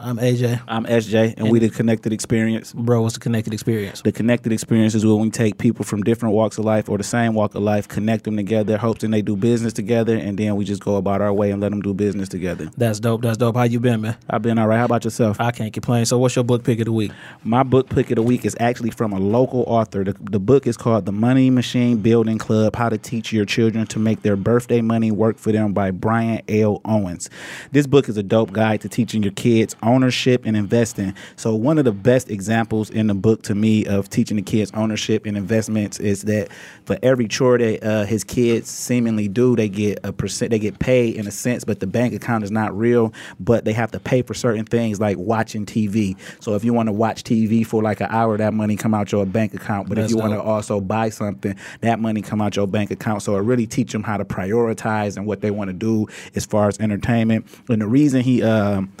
I'm AJ. I'm SJ, and, we the Connected Experience. Bro, what's the connected experience? The Connected Experience is when we take people from different walks of life or the same walk of life, connect them together, hoping they do business together, and then we just go about our way and let them do business together. That's dope. That's dope. How you been, man? I've been all right. How about yourself? I can't complain. So, what's your book pick of the week? My book pick of the week is actually from a local author. The, the book is called The Money Machine Building Club How to Teach Your Children to Make Their Birthday Money Work for Them by Brian L. Owens. This book is a dope guide to teaching your kids ownership and investing. So, one of the best examples in the book to me of teaching the kids ownership and investments is that for every chore that uh, his kids seemingly do, they get a percent, they get paid in a sense, but the bank account is not real, but they have to pay for certain things like watching TV. So, if you want to watch TV for like an hour, that money come out your bank account. But That's if you want to also buy something, that money come out your bank account. So it really teach them how to prioritize and what they want to do as far as entertainment. And the reason he um,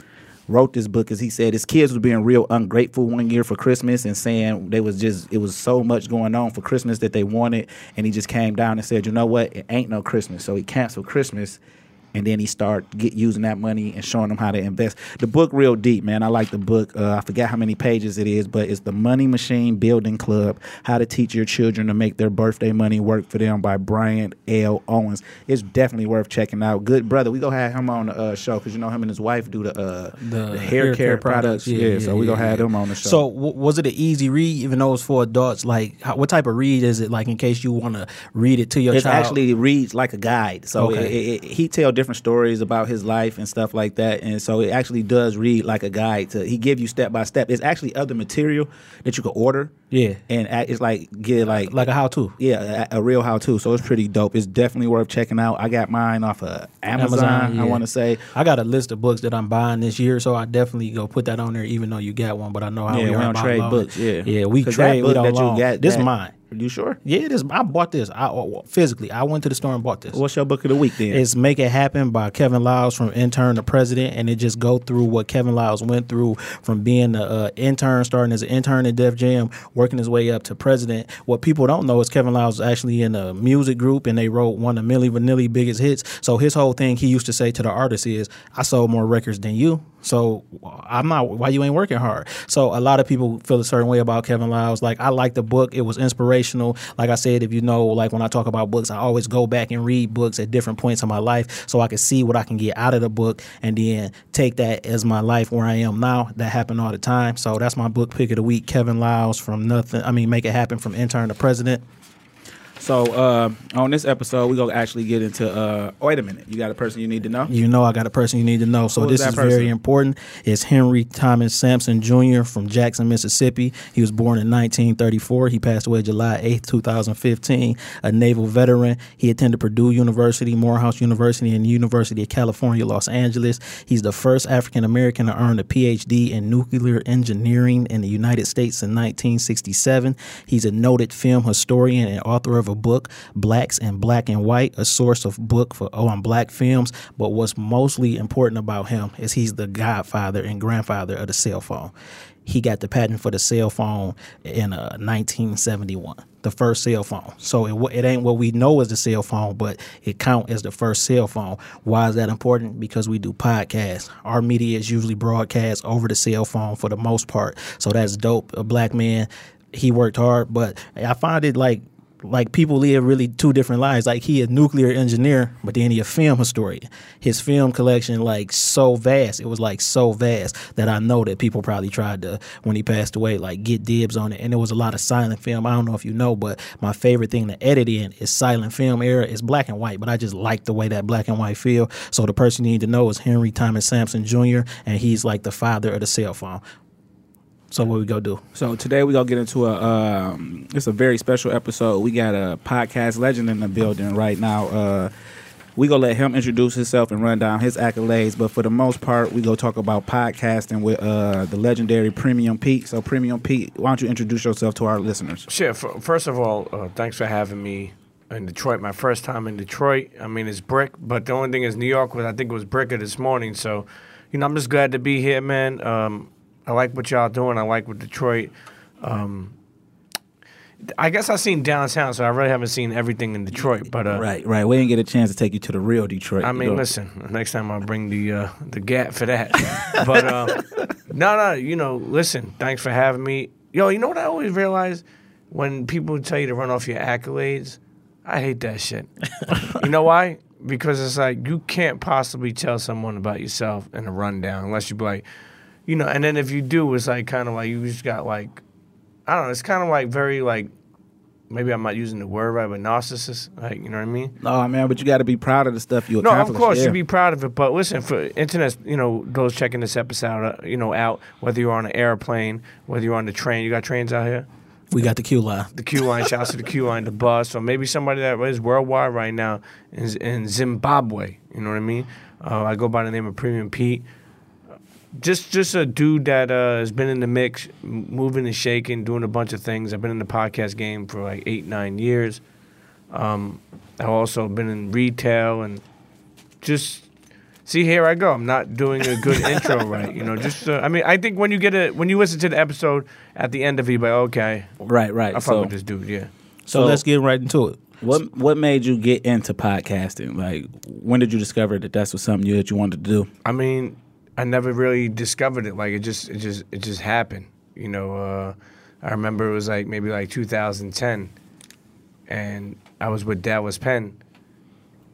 wrote this book is he said his kids were being real ungrateful one year for Christmas and saying they was just it was so much going on for Christmas that they wanted, and he just came down and said, you know what, it ain't no Christmas. So he canceled Christmas and then he start get using that money and showing them how to invest. The book real deep, man. I like the book. Uh, I forget how many pages it is, but it's the Money Machine Building Club: How to Teach Your Children to Make Their Birthday Money Work for Them by Brian L. Owens. It's definitely worth checking out. Good brother. We gonna have him on the uh, show because you know him and his wife do the uh, the, hair, care, products. Yeah, so we gonna have them on the show. So, w- was it an easy read, even though it's for adults? Like, how, what type of read is it? Like, in case you want to read it to your it child. It actually reads like a guide. So Okay. it, it, he tell different stories about his life and stuff like that, and so it actually does read like a guide. To he give you step by step. It's actually other material that you could order. Yeah. and it's like get like like a how-to. yeah, a, a real how to. So it's pretty dope. It's definitely worth checking out. I got mine off of Amazon. Amazon, yeah. I want to say. I got a list of books that I'm buying this year, so I definitely go put that on there, even though you got one. But I know how Yeah, we we don't trade books. Yeah, yeah, we 'Cause that trade. We don't that you got, This that- mine. You sure? Yeah, this. I bought this. I uh, physically. I went to the store and bought this. What's your book of the week then? It's Make It Happen by Kevin Liles from intern to president, and it just go through what Kevin Liles went through from being an uh, intern, starting as an intern at Def Jam, working his way up to president. What people don't know is Kevin Liles was actually in a music group, and they wrote one of Milli Vanilli biggest hits. So his whole thing he used to say to the artists is, "I sold more records than you." So I'm not. Why you ain't working hard? So a lot of people feel a certain way about Kevin Liles. Like I like the book. It was inspirational. Like I said, if you know, like when I talk about books, I always go back and read books at different points in my life, so I can see what I can get out of the book, and then take that as my life where I am now. That happened all the time. So that's my book pick of the week. Kevin Liles from nothing. I mean, make it happen from intern to president. So uh, on this episode, we're gonna actually get into. Uh, wait a minute. You got a person you need to know? You know, I got a person you need to know. So Who is this is, person? very important. It's Henry Thomas Sampson Jr. from Jackson, Mississippi. He was born in 1934. He passed away July 8th, 2015. A naval veteran. He attended Purdue University, Morehouse University, and University of California, Los Angeles. He's the first African American to earn a PhD in nuclear engineering in the United States in 1967. He's a noted film historian and author of a book, Blacks in Black and White, a source of book for oh, on black films. But what's mostly important about him is he's the godfather and grandfather of the cell phone. He got the patent for the cell phone in uh, 1971, the first cell phone. So it, it ain't what we know as the cell phone, but it count as the first cell phone. Why is that important? Because we do podcasts. Our media is usually broadcast over the cell phone for the most part. So that's dope. A black man, he worked hard, but I find it like like people live really two different lives. Like he a nuclear engineer, but then he a film historian. His film collection like so vast. It was like so vast that I know that people probably tried to when he passed away like get dibs on it. And there was a lot of silent film. I don't know if you know, but my favorite thing to edit in is silent film era. It's black and white, but I just like the way that black and white feel. So the person you need to know is Henry Thomas Sampson Jr. and he's like the father of the cell phone. So what we go do? So today we gonna get into a. Um, it's a very special episode. We got a podcast legend in the building right now. Uh, we gonna let him introduce himself and run down his accolades. But for the most part, we go talk about podcasting with uh, the legendary Premium Pete. So Premium Pete, why don't you introduce yourself to our listeners? Sure. f- First of all, uh, thanks for having me in Detroit. My first time in Detroit. I mean, it's brick, but the only thing is New York was I think it was bricker this morning. So, you know, I'm just glad to be here, man. Um, I like what y'all doing. I like what Detroit. Um, I guess I've seen downtown, so I really haven't seen everything in Detroit. But uh, Right, right. We didn't get a chance to take you to the real Detroit. I mean, listen. Next time I'll bring the uh, the gap for that. but uh, no, no. You know, listen. Thanks for having me. Yo, you know what I always realize when people tell you to run off your accolades, I hate that shit. you know why? Because it's like you can't possibly tell someone about yourself in a rundown unless you be like, you know. And then if you do, it's like kind of like you just got like, I don't know. It's kind of like very like. Maybe I'm not using the word right, but narcissist, like you know what I mean? No, man, but you got to be proud of the stuff you No, of course yeah. you be proud of it, but listen, for internet, you know, those checking this episode, uh, you know, out whether you're on an airplane, whether you're on the train, you got trains out here. We got the Q line. The Q line, shouts to the Q line, the bus, or maybe somebody that is worldwide right now is in Zimbabwe. You know what I mean? Uh, I go by the name of Premium Pete. Just, just a dude that uh, has been in the mix, moving and shaking, doing a bunch of things. I've been in the podcast game for like eight, nine years. Um, I've also been in retail and just see here I go. I'm not doing a good intro right. You know, just uh, I mean, I think when you get a when you listen to the episode at the end of it, you're like, okay, Right, right. I fuck so, with this dude. Yeah. So, So- let's get right into it. what what made you get into podcasting? Like, when did you discover that that's was something you, that you wanted to do? I mean, I never really discovered it. Like it just, it just, it just happened. You know, uh, I remember it was like maybe like 2010, and I was with Dallas Penn,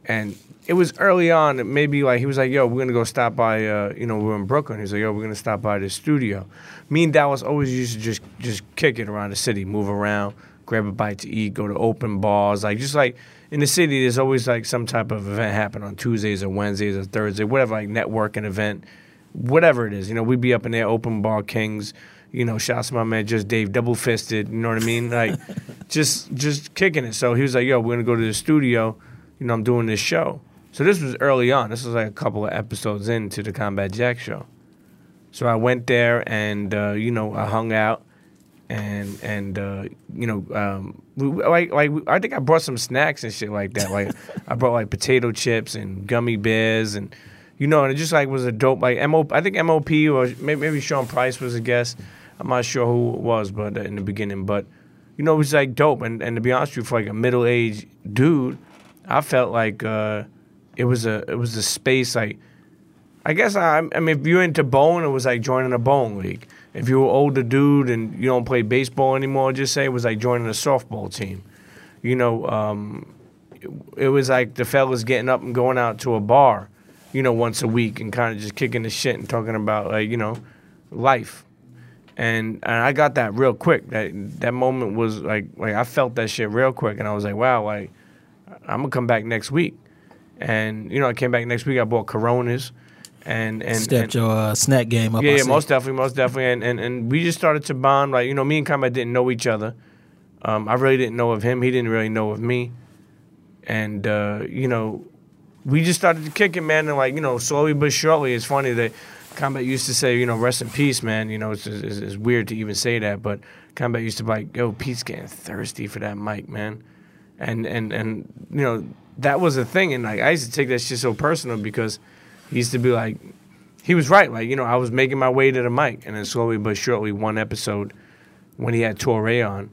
and it was early on. Maybe like he was like, "Yo, we're gonna go stop by." Uh, you know, we are in Brooklyn. He's like, "Yo, we're gonna stop by the studio." Me and Dallas always used to just just kick it around the city, move around, grab a bite to eat, go to open bars, like just like. In the city, there's always like some type of event happen on Tuesdays or Wednesdays or Thursdays, whatever, like networking event, whatever it is. You know, we'd be up in there, open bar kings. You know, shouts to my man, just Dave, double fisted. You know what I mean? Like, just just kicking it. So he was like, "Yo, we're gonna go to the studio. You know, I'm doing this show." So this was early on. This was like a couple of episodes into the Combat Jack show. So I went there and uh, you know I hung out and and uh, you know um, we, like like I think I brought some snacks and shit like that. Like I brought like potato chips and gummy bears and you know and it just like was a dope like MO. I think MOP or maybe, Sean Price was a guest. I'm not sure who it was, but uh, in the beginning, but you know it was like dope. And and to be honest with you, for like a middle aged dude, I felt like uh, it was a it was a space like. I guess I, I mean, if you're into bowling, it was like joining a bowling league. If you're an older dude and you don't play baseball anymore, just say it was like joining a softball team. You know, um, it, it was like the fellas getting up and going out to a bar, you know, once a week and kind of just kicking the shit and talking about like you know, life. And and I got that real quick. That that moment was like like I felt that shit real quick, and I was like, wow, like I'm gonna come back next week. And you know, I came back next week. I bought Coronas, and and Stepped and, your uh, snack game up. yeah, yeah, most definitely, most definitely, and, and and we just started to bond. Like you know, me and Combat didn't know each other. Um, I really didn't know of him. He didn't really know of me, and uh, you know, we just started to kick it, man. And like you know, slowly but surely, it's funny that Combat used to say, you know, rest in peace, man. You know, it's, it's, it's weird to even say that, but Combat used to be like, yo, Pete's getting thirsty for that mic, man, and and and you know, that was a thing, and like I used to take that shit so personal because he used to be like he was right. Like, you know, I was making my way to the mic, and then slowly but surely, one episode when he had Touré on,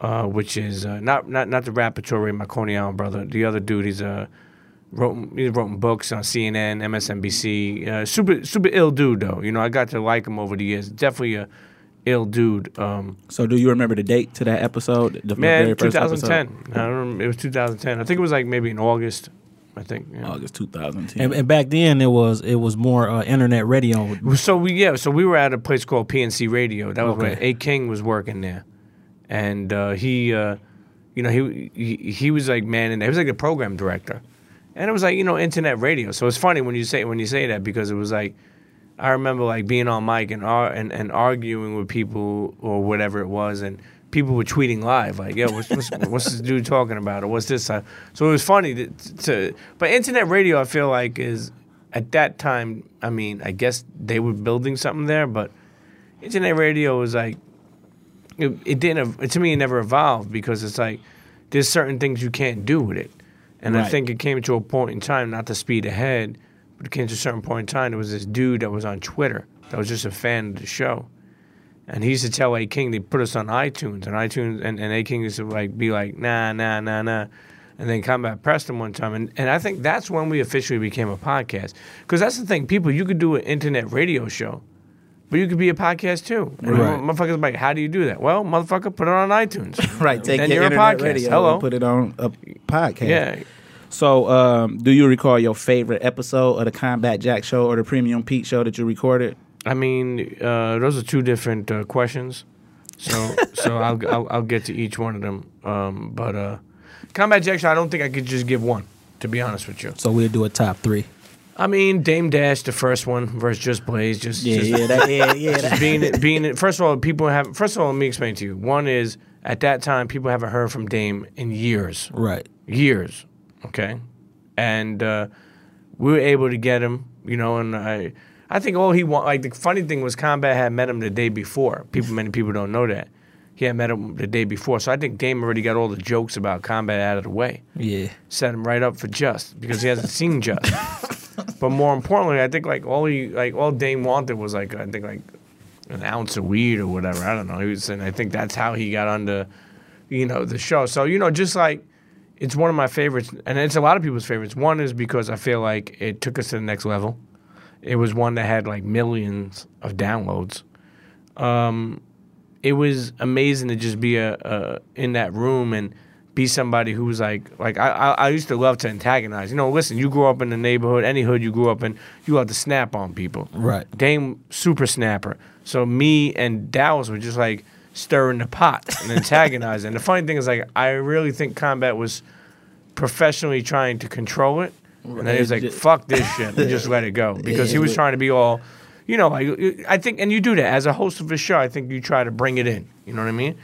uh, which is uh, not not not the rapper Torre, my Coney Island brother. The other dude, he's uh, wrote he's wrote books on CNN, MSNBC. Uh, super super ill dude though. You know, I got to like him over the years. Definitely a ill dude. Um, So, do you remember the date to that episode? The man, very first 2010. episode? I don't remember, it was 2010. I think it was like maybe in August. I think. yeah. August 2010. And, and back then it was it was more uh, internet radio. So we yeah, so we were at a place called PNC Radio. That was Okay. where A King was working there, and uh, he, uh, you know, he, he he was like man, and he was like the program director, and it was like you know internet radio. So it's funny when you say when you say that because it was like I remember like being on mic and ar- and, and arguing with people or whatever it was, and people were tweeting live like, "Yo, what's what's, what's this dude talking about?" or "What's this?" Uh, so it was funny to, to, but internet radio, I feel like is at that time. I mean, I guess they were building something there, but internet radio was like it, it didn't. To me, it never evolved because it's like there's certain things you can't do with it, and I think it came to a point in time, not to speed ahead, but it came to a certain point in time. There was this dude that was on Twitter that was just a fan of the show, And he used to tell A King they put us on iTunes and iTunes and, and A King used to like be like nah nah nah nah, and then Combat pressed him one time and, and I think that's when we officially became a podcast. Because that's the thing people you could do an internet radio show, but you could be a podcast too. And Right. Motherfuckers like how do you do that? Well, motherfucker, put it on iTunes. Right, take Then your you're a podcast. radio Hello. and put it on a podcast. yeah. So, um, do you recall your favorite episode of the Combat Jack Show or the Premium Pete Show that you recorded? I mean, uh, those are two different uh, questions. So, so I'll, I'll I'll get to each one of them. Um, but uh, combat Jack, show, I don't think I could just give one. To be honest with you, So we'll do a top three. I mean, Dame Dash, the first one versus Just Blaze, just Yeah, just, yeah, that, yeah, yeah. just being being. First of all, people have. First of all, let me explain to you. One is at that time, people haven't heard from Dame in years. Right. years, okay, and uh, we were able to get him, you know, and I, I think all he want. Like the funny thing was, Combat had met him the day before. People, many people don't know that he had met him the day before. So I think Dame already got all the jokes about Combat out of the way, Yeah. set him right up for Just because he hasn't seen Just. but more importantly, I think like all he like all Dame wanted was like I think like an ounce of weed or whatever. I don't know. He was and I think that's how he got under, you know, the show. So you know, just like it's one of my favorites, and it's a lot of people's favorites. One is because I feel like it took us to the next level. It was one that had like millions of downloads. Um, it was amazing to just be a, a in that room and be somebody who was like like I, I I used to love to antagonize. You know, listen, you grew up in the neighborhood, any hood you grew up in, you love to snap on people. Right. Dame super snapper. So me and Dallas were just like stirring the pot and antagonizing. and the funny thing is like I really think combat was professionally trying to control it. And then he was like, fuck this shit and just let it go. Because he was trying to be all you know, like I think and you do that as a host of a show, I think you try to bring it in. You know what I mean?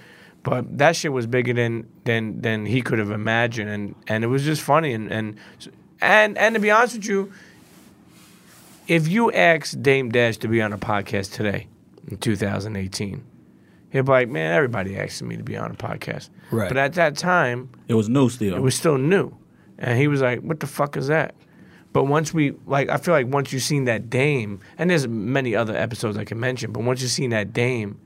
But that shit was bigger than than than he could have imagined and and it was just funny and and and and to be honest with you, if you ask Dame Dash to be on a podcast today in 2018, He'd be like, man, everybody asking me to be on a podcast. Right. But at that time, It was new still. it was still new. And he was like, what the fuck is that? But once we, like, I feel like once you've seen that Dame, and there's many other episodes I can mention, but once you've seen that Dame,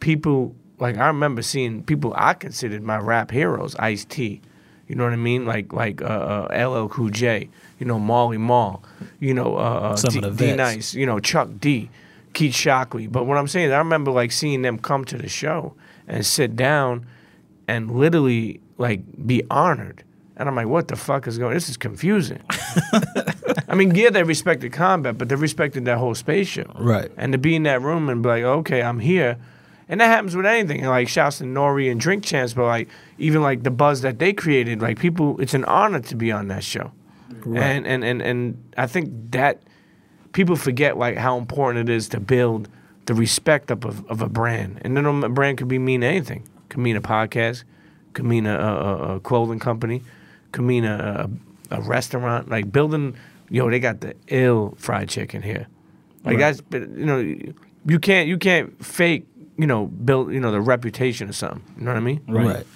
people, like, I remember seeing people I considered my rap heroes, Ice T. You know what I mean? Like, like uh, uh, LL Cool J, you know, Marley Marl, you know, uh, uh, D, D Nice. you know, Chuck D, Keith Shocklee. But what I'm saying is, I remember like seeing them come to the show and sit down and literally like be honored. And I'm like, what the fuck is going? This is confusing. I mean, yeah, they respected combat, but they respected that whole spaceship. Right. And to be in that room and be like, okay, I'm here. And that happens with anything. Like shouts to Nore and Drink Champs, but like even like the buzz that they created, like people, it's an honor to be on that show. And, and and and I think that people forget like how important it is to build the respect up of, of a brand. And then a brand could be mean anything. Could mean a podcast, could mean a, a, a clothing company, could mean a, a, a restaurant. Like building, yo, they got the ill fried chicken here. Like that's, but, you know, you can't you can't fake, you know, build, you know, the reputation of something. You know what I mean? Right.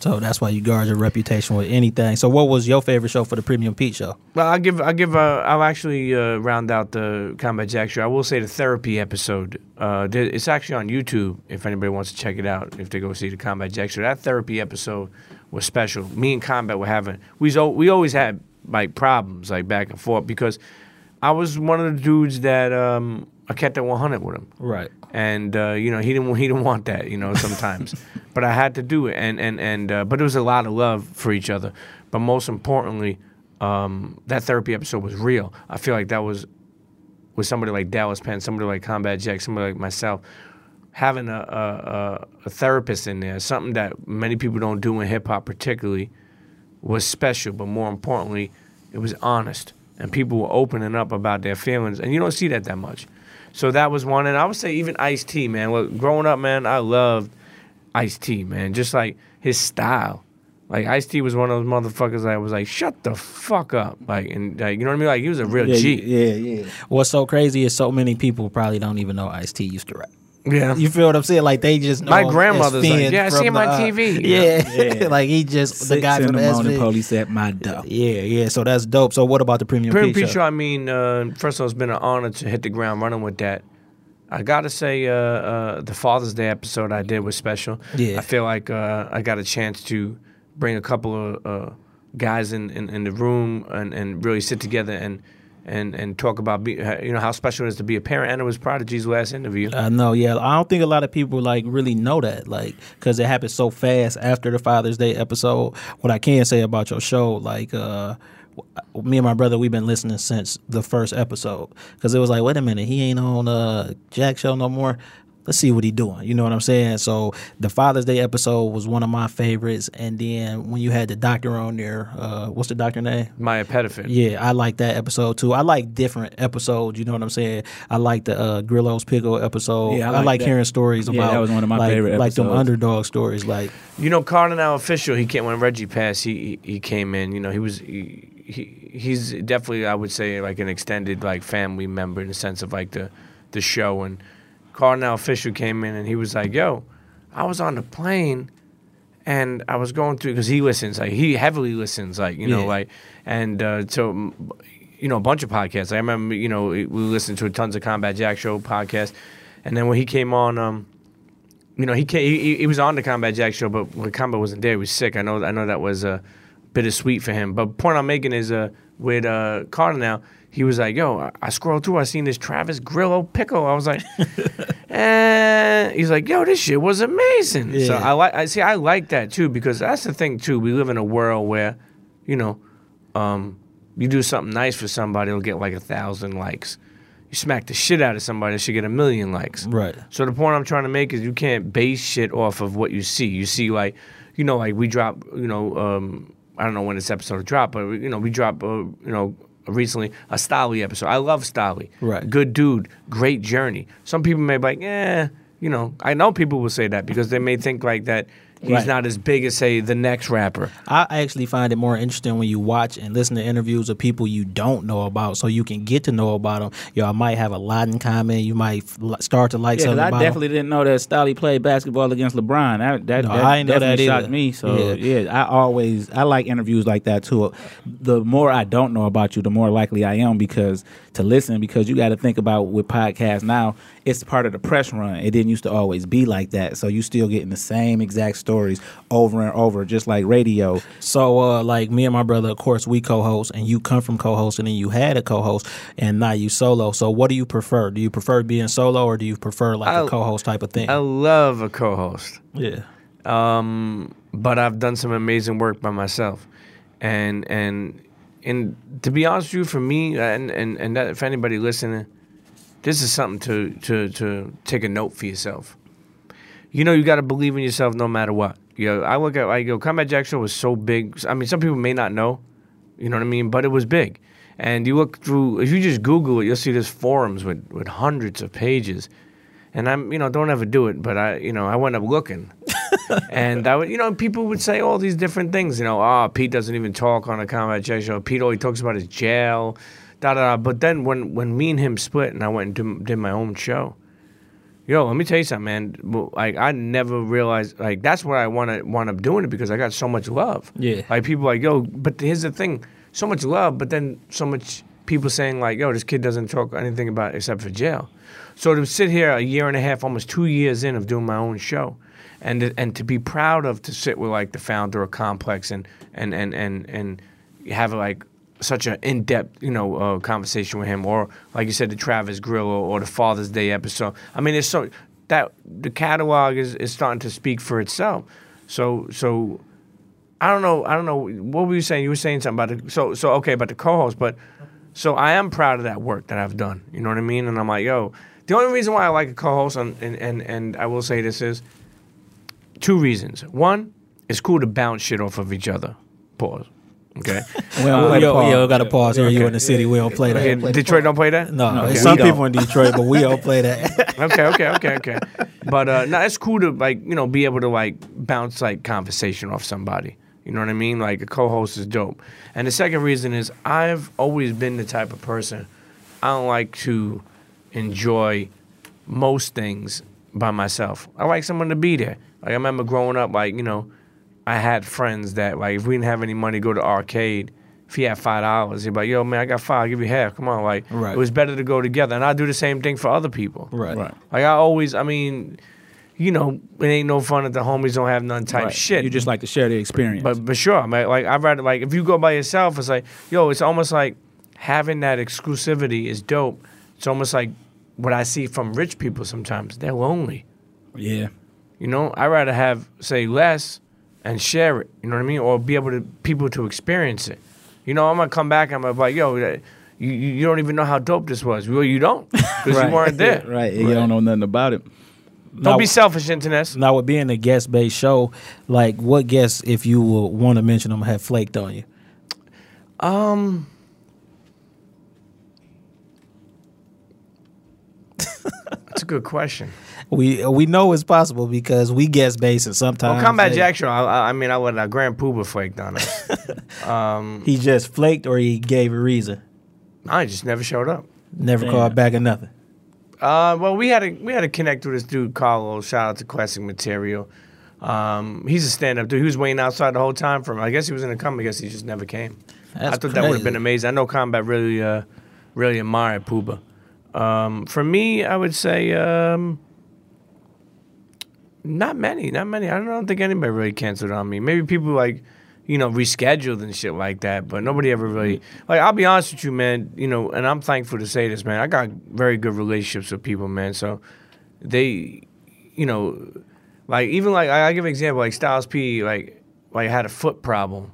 So that's why you guard your reputation with anything. So what was your favorite show for the Premium Pete show? Well, I'll give I'll give uh, I'll actually uh, round out the Combat Jack show. I will say the therapy episode. Uh, it's actually on YouTube if anybody wants to check it out. If they go see the Combat Jack show, that therapy episode was special. Me and Combat were having we we always had like problems like back and forth because I was one of the dudes that um, I kept at 100 with him Right. And uh, you know he didn't he didn't want that you know sometimes. But I had to do it. And and and uh, but it was a lot of love for each other. But most importantly um, that therapy episode was real. I feel like that was with somebody like Dallas Penn somebody like Combat Jack somebody like myself having a, a, a, a therapist in there something that many people don't do in hip hop particularly was special. But more importantly it was honest and people were opening up about their feelings and you don't see that that much so that was one, and I would say even Ice T, man. Look, growing up, man, I loved Ice T, man. Just like his style. Like Ice T was one of those motherfuckers that was like, shut the fuck up, like, and like, you know what I mean? Like he was a real yeah, G. yeah, yeah. What's so crazy is so many people probably don't even know Ice T used to rap. Yeah. You feel what I'm saying? Like they just know My him grandmother's like, "Yeah, I see from him the, on TV." Yeah, Yeah. like he just the Six guy in from the the morning, SV. police at my door. Yeah, yeah. So that's dope. So what about the Premium Pretty Pete Pete show? Show, I mean, uh, first of all, it's been an honor to hit the ground running with that. I gotta say, uh, uh, the Father's Day episode I did was special. Yeah. I feel like uh, I got a chance to bring a couple of uh, guys in, in, in the room and, and really sit together and and and talk about be, you know how special it is to be a parent. And it was Prodigy's last interview. I know, yeah. I don't think a lot of people like really know that, like, because it happened so fast after the Father's Day episode. What I can say about your show, like, uh, me and my brother, we've been listening since the first episode, because it was like, wait a minute, he ain't on uh Jack show no more. Let's see what he doing. You know what I'm saying? So the Father's Day episode was one of my favorites, and then when you had the doctor on there, uh, what's the doctor name? Maya Pettiford. Yeah, I like that episode too. I like different episodes. You know what I'm saying? I like the uh, Grillo's Pickle episode. Yeah, I I like like, hearing stories Yeah, about. that was one of my like, favorite Like them underdog stories. Like You know, Cardinal official. He came when Reggie passed. He he, he came in. You know, he was he, he he's definitely I would say like an extended like family member in the sense of like the the show. And Cardinal Fisher came in and he was like, "Yo, I was on the plane." And I was going through because he listens, like he heavily listens, like you know, Yeah. like, and uh, so, you know, a bunch of podcasts. I remember, you know, we listened to tons of Combat Jack Show podcast, and then when he came on, um, you know, he came, he, he was on the Combat Jack show, but when Combat wasn't there, he was sick. I know, I know that was uh, bittersweet for him. But point I'm making is uh, with uh, Cardinal, he was like, "Yo, I, scrolled through, I seen this Travis Grillo pickle." I was like, "Eh." He's like, "Yo, this shit was amazing." So I like, I see, I like that too because that's the thing too. We live in a world where, you know, um, you do something nice for somebody, it'll get like a thousand likes. You smack the shit out of somebody, it should get a million likes. right. So the point I'm trying to make is you can't base shit off of what you see. You see, like, you know, like we drop, you know, um, I don't know when this episode dropped, but you know, we drop, uh, you know, recently a Stalley episode. I love Stalley. Right. Good dude, great journey. Some people may be like, eh, you know, I know people will say that because they may think like that he's Right. not as big as say the next rapper. I actually find it more interesting when you watch and listen to interviews of people you don't know about, so you can get to know about them. Y'all might have a lot in common. You might f- start to like Yeah, 'cause something I about 'em. definitely didn't know that Stalley played basketball against LeBron. That that, No, that I didn't know that definitely shocked either. me. So Yeah. yeah. I always I like interviews like that too. The more I don't know about you, the more likely I am because to listen because you got to think about with podcasts now. It's part of the press run. It didn't used to always be like that. So you still getting the same exact stories over and over, just like radio. So, uh, like me and my brother, of course, we co-host, and you come from co-host, and then you had a co-host, and now you solo. So, what do you prefer? Do you prefer being solo, or do you prefer like a I- co-host type of thing? I love a co-host. yeah, um, but I've done some amazing work by myself, and and and to be honest with you, for me, and and and that, for anybody listening, this is something to to to take a note for yourself. You know, you got to believe in yourself no matter what. You know, I look at I go Combat Jack Show was so big. I mean, some people may not know, you know what I mean, but it was big. And you look through, if you just Google it, you'll see there's forums with with hundreds of pages. And I'm, you know, don't ever do it, but I, you know, I went up looking, and I would, you know, people would say all these different things. You know, ah, Pete doesn't even talk on a combat Jack show. Pete only talks about his jail, da da da. But then when when me and him split, and I went and did, did my own show. Yo, let me tell you something, man. Like I never realized, like that's what I want to want up doing it because I got so much love. Yeah. Like people like, yo, but here's the thing, so much love, but then so much people saying like, yo, this kid doesn't talk anything about except for jail. So to sit here a year and a half, almost two years in of doing my own show, and to, and to be proud of to sit with like the founder of Complex and and and and and have like such an in-depth you know uh, conversation with him, or like you said, the Travis Grill or, or the Father's Day episode. I mean, it's so that the catalog is is starting to speak for itself. So so I don't know. I don't know. What were you saying? You were saying something about the so so okay about the co-host, but so I am proud of that work that I've done. You know what I mean? And I'm like, yo, the only reason why I like a co-host, and and and, and I will say this is two reasons. One, it's cool to bounce shit off of each other. Pause. Okay. Well, Uh, we'll yo, pause. yo, got to pause here. You Okay. in the city? We don't play that. Okay, Detroit don't play that. No, Okay. some don't. people in Detroit, but we don't play that. okay, okay, okay, okay. But uh, no, it's cool to like you know be able to like bounce like conversation off somebody. You know what I mean? Like a co-host is dope. And the second reason is I've always been the type of person I don't like to enjoy most things by myself. I like someone to be there. Like I remember growing up, like you know, I had friends that like if we didn't have any money to go to arcade, if he had five dollars, he'd be like, "Yo, man, I got five. I'll give you half. Come on, like Right. it was better to go together." And I do the same thing for other people. Right. Right. Like I always, I mean, you know, it ain't no fun if the homies don't have none type Right. shit. You just like to share the experience. But but sure, man, like I'd rather like if you go by yourself, it's like yo, it's almost like having that exclusivity is dope. It's almost like what I see from rich people sometimes. They're lonely. yeah. You know, I'd rather have say less and share it. You know what I mean, or be able to people to experience it. You know, I'm gonna come back. And I'm gonna be like, yo, you you don't even know how dope this was. Well, you don't because you weren't there. right. You don't know nothing about it. Don't Now- be selfish, internet. Now, with being a guest based show, like what guests, if you want to mention them, have flaked on you? Um. That's a good question. We we know it's possible because we guess based and sometimes Well, Combat they- Jack. I, I- mean, I let uh, Grand Puba flaked on us. um, he just flaked or he gave a reason. I just never showed up. Never Damn. called back or nothing. Uh, well, we had to we had to connect with this dude Carlos. Shout out to Classic Material. Um, he's a stand up dude. He was waiting outside the whole time for him. I guess he was gonna come. I guess he just never came. That's I thought that would have been amazing. I know Combat really uh, really admired Puba. Um, for me, I would say um, not many, not many. I don't, I don't think anybody really canceled on me. Maybe people like, you know, rescheduled and shit like that. But nobody ever really like. I'll be honest with you, man. You know, and I'm thankful to say this, man. I got very good relationships with people, man. So they, you know, like even like I, I give an example, like Styles P, like like had a foot problem,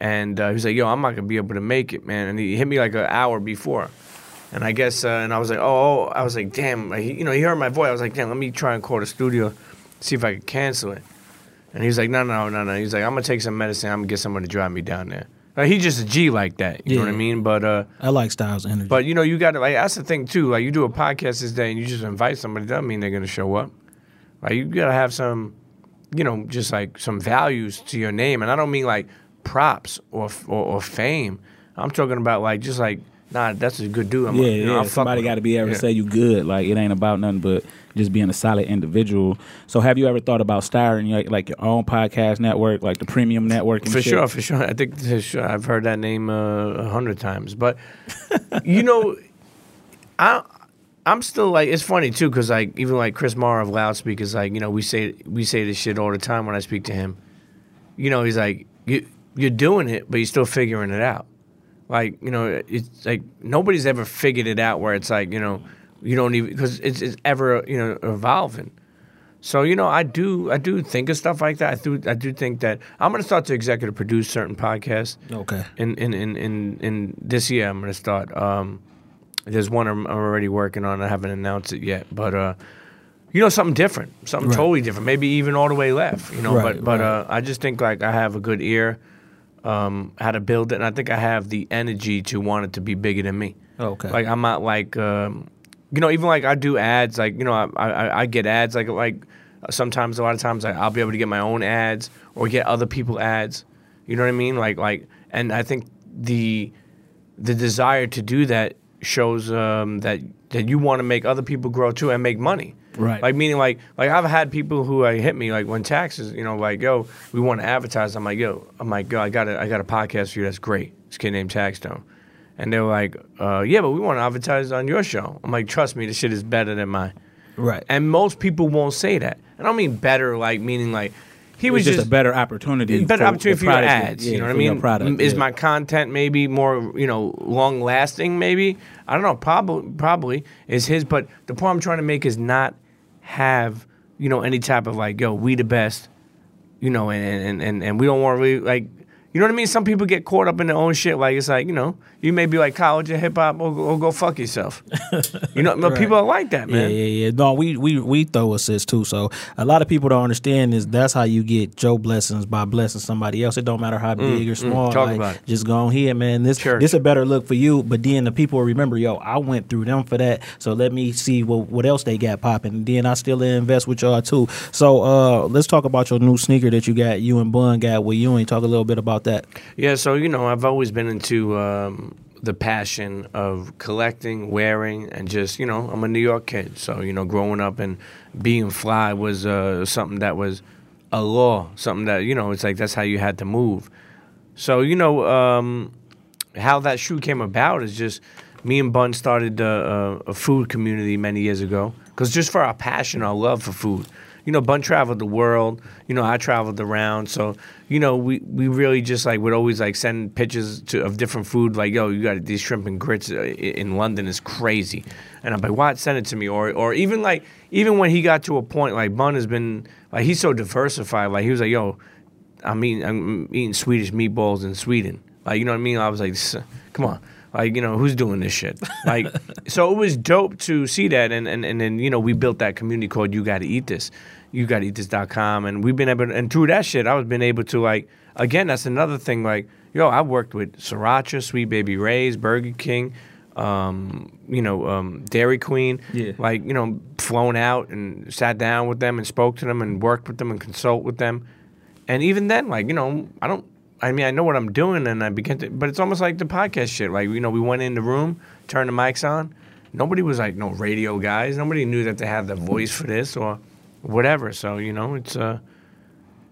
and uh, he was like, "Yo, I'm not gonna be able to make it, man." And he hit me like an hour before. And I guess, uh, and I was like, oh, I was like, damn, he- you know, he heard my voice. I was like, damn, let me try and call the studio, see if I could cancel it. And he's like, no, no, no, no. He's like, I'm gonna take some medicine. I'm gonna get someone to drive me down there. Like, he's just a G like that. You know what I mean? But, uh, I like Styles' energy. but you know, you got to like that's the thing too. Like, you do a podcast this day and you just invite somebody. Doesn't mean they're gonna show up. Like, you gotta have some, you know, just like some values to your name. And I don't mean like props or or, or fame. I'm talking about like just like, nah, that's a good dude. I'm, Yeah, know, yeah. I'll Somebody got to be able Yeah. to say you good. Like it ain't about nothing but just being a solid individual. So have you ever thought about starting your, like your own podcast network, like the Premium Network? And For shit? sure, for sure. I think sure. I've heard that name uh, a hundred times, but you know, I I'm still like it's funny too because like even like Chris Morrow of Loudspeakers, like you know we say we say this shit all the time when I speak to him. You know, he's like you you're doing it, but you're still figuring it out. Like you know, it's like nobody's ever figured it out where it's like you know you don't even because it's, it's ever you know evolving. So you know, I do I do think of stuff like that. I do I do think that I'm gonna start to executive produce certain podcasts. okay. In in in in, in this year, I'm gonna start. Um, there's one I'm, I'm already working on. I haven't announced it yet, but uh, you know, something different, something Right. totally different. Maybe even all the way left. You know, Right, but but right. uh, I just think like I have a good ear, um, how to build it, and I think I have the energy to want it to be bigger than me. Okay. Like I'm not like, um, you know, even like I do ads. Like you know, I I, I get ads. Like like sometimes a lot of times like, I'll be able to get my own ads or get other people ads. You know what I mean? Like like, and I think the the desire to do that shows um, that that you want to make other people grow too and make money. Right. Like meaning like like I've had people who uh, hit me like when taxes, you know, like yo, we want to advertise. I'm like yo, I'm like yo, I got a I got a podcast for you that's great. This kid named Taxstone. And they were like, uh, yeah, but we want to advertise on your show. I'm like, trust me, this shit is better than mine. right. And most people won't say that. I don't mean better, like meaning like he was was just, a better opportunity. better for opportunity for your ads. yeah, you know what I mean? Product, Is yeah. my content maybe more you know long lasting? Maybe I don't know. Probably probably is his. But the point I'm trying to make is not have you know any type of like yo we the best, you know, and and and, and we don't want to really like. You know what I mean? Some people get caught up in their own shit. Like it's like you know, you may be like college and hip hop, or, or go fuck yourself. you know, but Right. people are like that, man. yeah, yeah. Yeah. No, we we we throw assist too. So a lot of people don't understand is that's how you get Joe blessings by blessing somebody else. It don't matter how big or small. Mm, Talk like, about it. Just go on here, man. This Church. this a better look for you. But then the people remember, yo, I went through them for that. So let me see what what else they got popping. And then I still invest with y'all too. So uh let's talk about your new sneaker that you got. You and Bun got with you and talk a little bit about that. Yeah, so you know, I've always been into um, the passion of collecting, wearing, and just you know, I'm a New York kid, so you know, growing up and being fly was uh, something that was a law, something that you know, it's like that's how you had to move. So you know, um, how that shoe came about is just me and Bun started a, a, a food community many years ago because just for our passion, our love for food. You know, Bun traveled the world. You know, I traveled around. So, you know, we, we really just like would always like send pictures to, of different food. Like, yo, you got these shrimp and grits uh, in London is crazy, and I'm like, what? Send it to me. Or or even like even when he got to a point like Bun has been like he's so diversified. Like he was like, yo, I'm eating I'm eating Swedish meatballs in Sweden. Like you know what I mean? I was like, come on. Like, you know, who's doing this shit? Like so it was dope to see that and, and, and then, you know, we built that community called You Gotta Eat This. You gotta eat this.com and we've been able to, and through that shit I was been able to like again, that's another thing, like, yo, I worked with Sriracha, Sweet Baby Ray's, Burger King, um, you know, um, Dairy Queen. Yeah. Like, you know, flown out and sat down with them and spoke to them and worked with them and consult with them. And even then, like, you know, I don't, I mean, I know what I'm doing and I begin to, but it's almost like the podcast shit. Like, you know, we went in the room, turned the mics on. Nobody was like, no radio guys. Nobody knew that they had the voice for this or whatever. So, you know, it's, uh,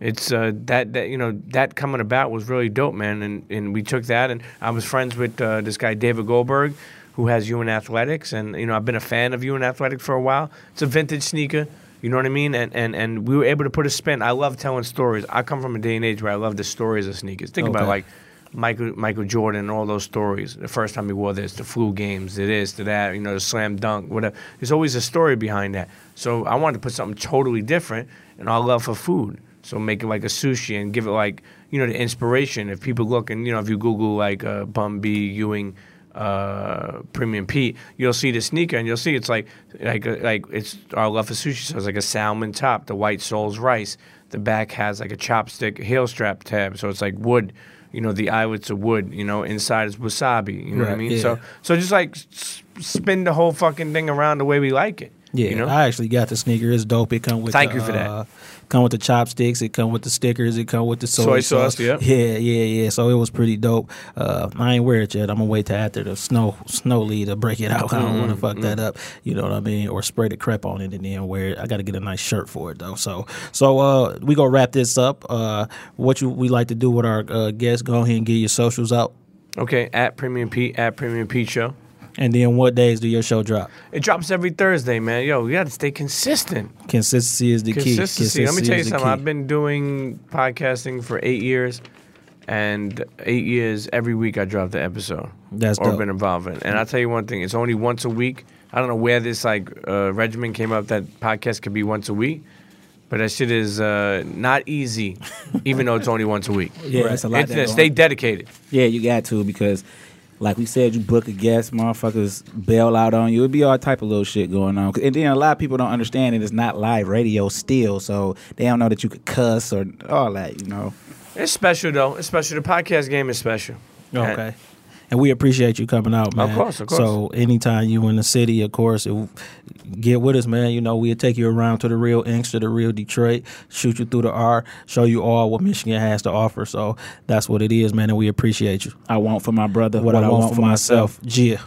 it's uh, that that you know that coming about was really dope, man. And and we took that, and I was friends with uh, this guy David Goldberg, who has Ewing Athletics, and you know I've been a fan of Ewing Athletics for a while. It's a vintage sneaker, you know what I mean? And and and we were able to put a spin. I love telling stories. I come from a day and age where I love the stories of sneakers. Think about Okay. like. Michael Michael Jordan and all those stories. The first time he wore this, the flu games, the this, the that, you know, the slam dunk, whatever. There's always a story behind that. So I wanted to put something totally different and our love for food. So make it like a sushi and give it like, you know, the inspiration. If people look and, you know, if you Google like uh, Bun B Ewing uh, Premium Pete, you'll see the sneaker and you'll see it's like, like, uh, like it's our love for sushi. So it's like a salmon top, the white soul's rice. The back has like a chopstick heel strap tab. So it's like wood you know the eyelets are wood you know inside is wasabi you know what i mean yeah. so so just like spin the whole fucking thing around the way we like it Yeah, you know I actually got the sneaker. It's dope. It come with Thank the, you for that. Uh, come with the chopsticks. It come with the stickers. It come with the soy, Soy sauce, yep. Yeah, yeah, yeah. So it was pretty dope. Uh, I ain't wear it yet. I'm gonna wait till after the snow snow lead to break it out. I don't want to fuck that up. You know what I mean? Or spray the crap on it and then wear it. I got to get a nice shirt for it though. So so uh, we gonna wrap this up. Uh, what you we like to do with our uh, guests? Go ahead and get your socials out. okay at premium pete at premium pete show And then what days do your show drop? it drops every thursday man. Yo we gotta stay consistent. Consistency is the key. consistency. Let me tell you something. I've been doing podcasting for eight years and eight years every week i drop the episode That's or dope. been involved in and i'll tell you one thing it's only once a week. I don't know where this like uh, regimen came up that podcast could be once a week but that shit is uh, not easy even though it's only once a week. Yeah, it's a lot. It's- that stay dedicated. Yeah, you got to because, like we said, you book a guest, motherfuckers bail out on you. It'd be all type of little shit going on. And then a lot of people don't understand it. It's not live radio still, so they don't know that you could cuss or all that. You know. it's special though it's special the podcast game is special Okay. And we appreciate you coming out, man. Of course, of course. So anytime you in the city, of course, it, get with us, man. You know, we'll take you around to the real Inks, to the real Detroit, shoot you through the R, show you all what Michigan has to offer. So that's what it is, man. And we appreciate you. I want for my brother What, I, want, for myself, yeah.